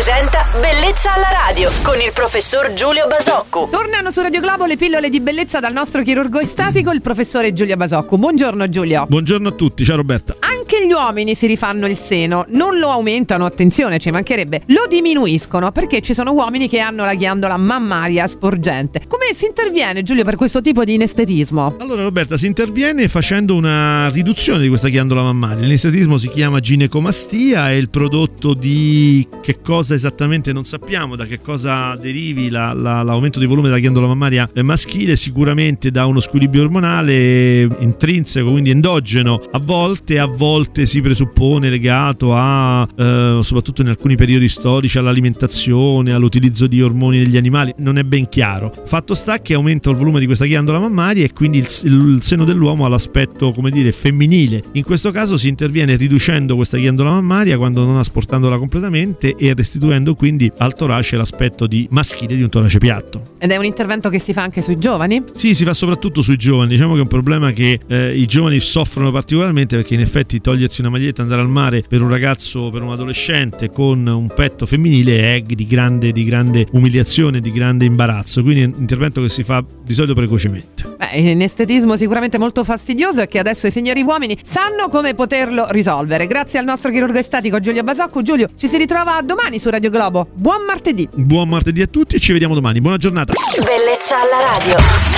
presenta Bellezza alla radio con il professor Giulio Basocco. Tornano su Radio Globo le pillole di bellezza dal nostro chirurgo estatico, il professore Giulio Basocco. Buongiorno Giulio. Buongiorno a tutti, ciao Roberta. Anche gli uomini si rifanno il seno, non lo aumentano, attenzione, ci mancherebbe, lo diminuiscono perché ci sono uomini che hanno la ghiandola mammaria sporgente. Come si interviene Giulio per questo tipo di inestetismo? Allora Roberta, si interviene facendo una riduzione di questa ghiandola mammaria. L'inestetismo si chiama ginecomastia, è il prodotto di che cosa esattamente non sappiamo, da che cosa derivi la, la, l'aumento di volume della ghiandola mammaria maschile, sicuramente da uno squilibrio ormonale intrinseco, quindi endogeno, a volte, a volte si presuppone legato a, eh, soprattutto in alcuni periodi storici, all'alimentazione, all'utilizzo di ormoni degli animali, non è ben chiaro. Fatto sta che aumenta il volume di questa ghiandola mammaria e quindi il, il seno dell'uomo ha l'aspetto, come dire, femminile. In questo caso si interviene riducendo questa ghiandola mammaria quando non asportandola completamente e restituendo quindi al torace l'aspetto di maschile di un torace piatto. Ed è un intervento che si fa anche sui giovani? Sì, si fa soprattutto sui giovani. Diciamo che è un problema che eh, i giovani soffrono particolarmente perché in effetti togliersi una maglietta e andare al mare per un ragazzo, per un adolescente con un petto femminile è di grande, di grande umiliazione, di grande imbarazzo. Quindi è un intervento che si fa di solito precocemente. Beh, in estetismo sicuramente molto fastidioso e che adesso i signori uomini sanno come poterlo risolvere. Grazie al nostro chirurgo estatico Giulio Basocco. Giulio, ci si ritrova domani su Radio Globo. Buon martedì! Buon martedì a tutti e ci vediamo domani. Buona giornata. Bellezza alla radio.